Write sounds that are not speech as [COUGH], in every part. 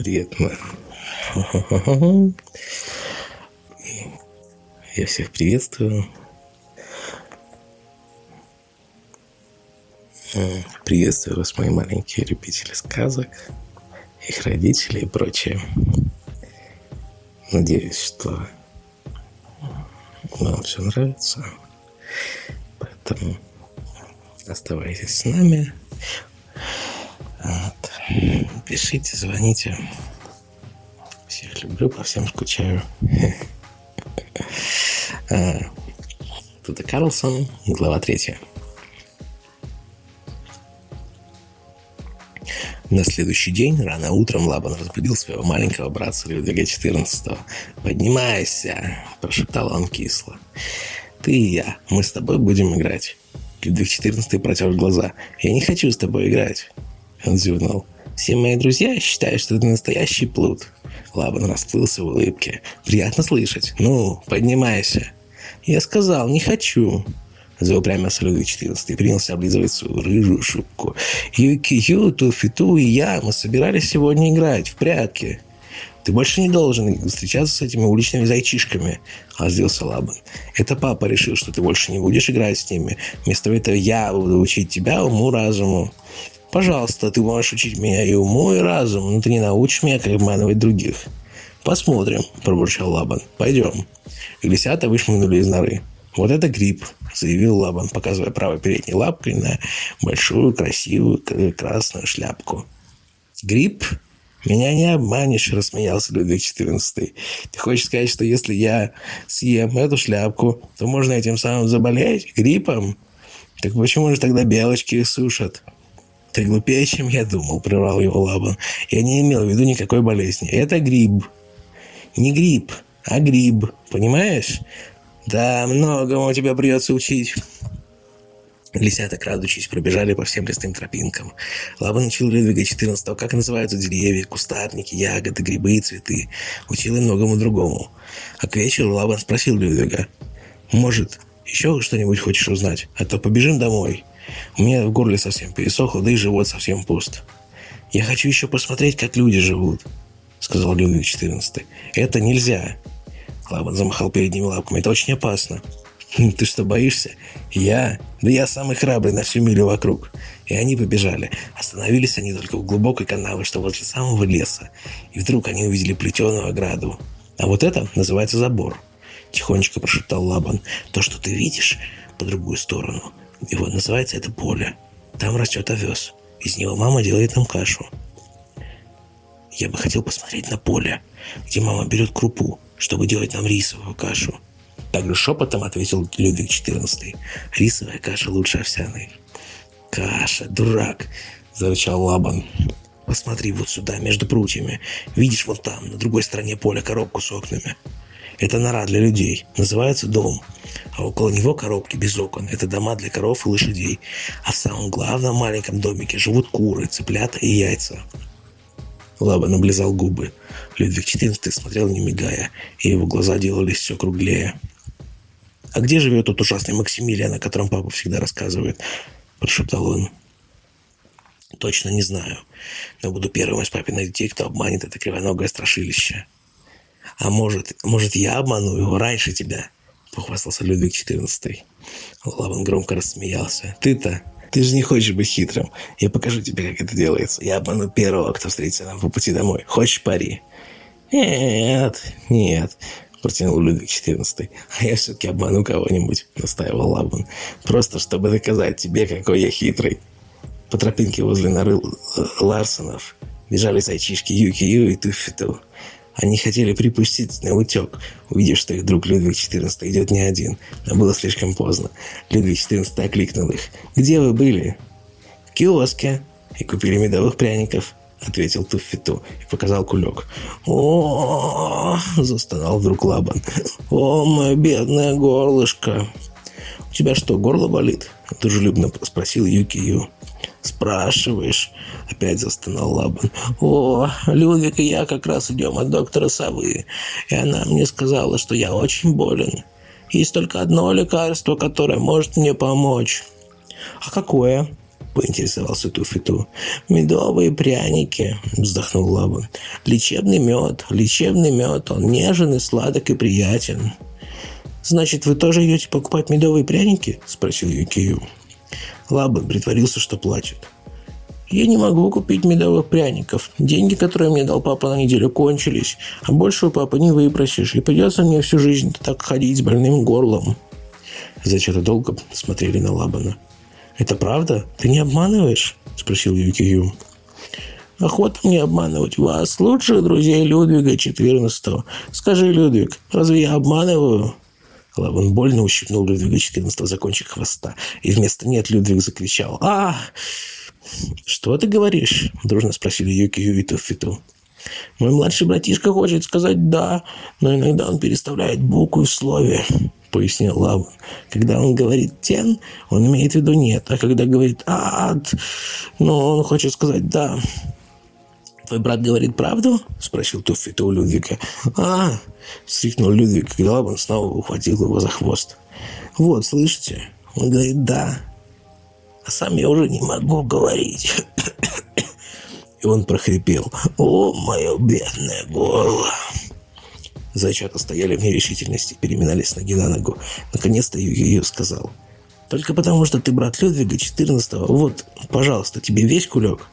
Приятно. Я всех приветствую. Приветствую вас, мои маленькие любители сказок, их родители и прочее. Надеюсь, что вам все нравится. Поэтому оставайтесь с нами. Пишите, звоните. Всех люблю, по всем скучаю. [LAUGHS] А, Тут и Карлсон, глава третья. На следующий день, рано утром, Лабан разбудил своего маленького братца Людвига XIV. «Поднимайся!» – прошептал он кисло. «Ты и я, мы с тобой будем играть». Людвиг XIV протер глаза. «Я не хочу с тобой играть!» Он зевнул. «Все мои друзья считают, что ты настоящий плут». Лабан расплылся в улыбке. «Приятно слышать. Ну, поднимайся». «Я сказал, не хочу». Заупрямился Людвиг XIV и принялся облизывать свою рыжую шубку. «Юки-ю, Туфиту и я, мы собирались сегодня играть в прятки». «Ты больше не должен встречаться с этими уличными зайчишками», – озлился Лабан. «Это папа решил, что ты больше не будешь играть с ними. Вместо этого я буду учить тебя уму-разуму». «Пожалуйста, ты можешь учить меня и уму, и разуму, но ты не научишь меня, как обманывать других». «Посмотрим», – пробурчал Лабан. «Пойдем». Лисята вышмыгнули из норы. «Вот это гриб», – заявил Лабан, показывая правой передней лапкой на большую, красивую, красную шляпку. «Гриб? Меня не обманешь», – рассмеялся Людвиг XIV. «Ты хочешь сказать, что если я съем эту шляпку, то можно этим самым заболеть гриппом? Так почему же тогда белочки их сушат?» «Ты глупее, чем я думал», – прервал его Лабан. «Я не имел в виду никакой болезни. Это гриб». «Не гриб, а гриб, понимаешь? Да, многому тебя придется учить. Лисята, крадучись, пробежали по всем лесным тропинкам. Лаба научил Людвига XIV, как называются деревья, кустарники, ягоды, грибы и цветы. Учил и многому другому. А к вечеру Лабан спросил Людвига, «Может, еще что-нибудь хочешь узнать? А то побежим домой. У меня в горле совсем пересохло, да и живот совсем пуст. Я хочу еще посмотреть, как люди живут», — сказал Людвиг XIV. «Это нельзя. Лабан замахал передними лапками. «Это очень опасно». «Хм, [LAUGHS] «Ты что, боишься?» «Я? Да я самый храбрый на всю милю вокруг». И они побежали. Остановились они только в глубокой канаве, что возле самого леса. И вдруг они увидели плетеную ограду. «А вот это называется забор», – тихонечко прошептал Лабан. «То, что ты видишь по другую сторону, его называется это поле. Там растет овес. Из него мама делает нам кашу». «Я бы хотел посмотреть на поле, где мама берет крупу, чтобы делать нам рисовую кашу. Также шепотом ответил Людвиг XIV. Рисовая каша лучше овсяной. Каша, дурак, зарычал Лабан. Посмотри вот сюда, между прутьями. Видишь вот там, на другой стороне поля, коробку с окнами. Это нора для людей. Называется дом. А около него коробки без окон. Это дома для коров и лошадей. А в самом главном маленьком домике живут куры, цыплята и яйца. Лабан облизал губы. Людвиг XIV смотрел не мигая, и его глаза делались все круглее. «А где живет тот ужасный Максимилиан, о котором папа всегда рассказывает?» – прошептал он. «Точно не знаю, но буду первым из папиных детей, кто обманет это кривоногое страшилище». «А может, может, я обману его раньше тебя?» – похвастался Людвиг XIV. Лаван громко рассмеялся. «Ты-то ты же не хочешь быть хитрым. Я покажу тебе, как это делается. Я обману первого, кто встретится нам по пути домой. Хочешь пари?» «Нет, нет», – протянул Людвиг XIV. «А я все-таки обману кого-нибудь», – настаивал Лабан. «Просто, чтобы доказать тебе, какой я хитрый». По тропинке возле норы Ларсонов бежали зайчишки Юки-Ю и Туффиту. Они хотели припустить на утек, увидев, что их друг Людвиг XIV идет не один. Но было слишком поздно. Людвиг XIV окликнул их. «Где вы были?» «В киоске. И купили медовых пряников», — ответил Туффиту и показал кулек. о застонал вдруг Лабан. «О, мое бедное горлышко!» «У тебя что, горло болит?» – дружелюбно спросил Юки Ю. «Спрашиваешь?» – опять застонал Лабан. «О, Людвиг и я как раз идем от доктора Совы, и она мне сказала, что я очень болен. Есть только одно лекарство, которое может мне помочь». «А какое?» – поинтересовался Туфиту. «Медовые пряники», – вздохнул Лабан. «Лечебный мед, лечебный мед, он нежен и сладок и приятен». «Значит, вы тоже идете покупать медовые пряники?» – спросил Юкию. Лабан притворился, что плачет. «Я не могу купить медовых пряников. Деньги, которые мне дал папа на неделю, кончились. А больше у папы не выпросишь. И придется мне всю жизнь так ходить с больным горлом». Зачем-то долго смотрели на Лабана. «Это правда? Ты не обманываешь?» – спросил Юкию. Охота мне обманывать вас, лучших друзей Людвига XIV. Скажи, Людвиг, разве я обманываю?» Лаван больно ущипнул Людвига XIV за кончик хвоста, и вместо «нет» Людвиг закричал «А!» «Что ты говоришь?» – дружно спросили Юкию и Туффиту. «Мой младший братишка хочет сказать «да», но иногда он переставляет буквы в слове», – пояснил Лаван. «Когда он говорит «тен», он имеет в виду «нет», а когда говорит «ад», ну, он хочет сказать «да». «Твой брат говорит правду?» – спросил Туффита у Людвига. «А!» – вскрикнул Людвиг, когда Лаван снова ухватил его за хвост. «Вот, слышите? Он говорит «да». А сам я уже не могу говорить». И он прохрипел. «О, мое бедное горло!» Зайчата стояли в нерешительности, переминались ноги на ногу. Наконец-то Югию сказал. «Только потому, что ты брат Людвига XIV, вот, пожалуйста, тебе весь кулек».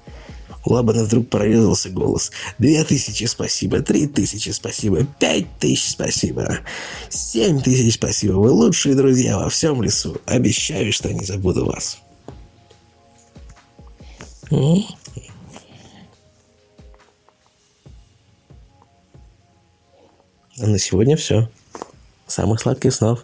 У Лабана вдруг прорезался голос. «Две тысячи спасибо, три тысячи спасибо, пять тысяч спасибо, семь тысяч спасибо. Вы лучшие друзья во всем лесу. Обещаю, что не забуду вас». А на сегодня все. Самых сладких снов.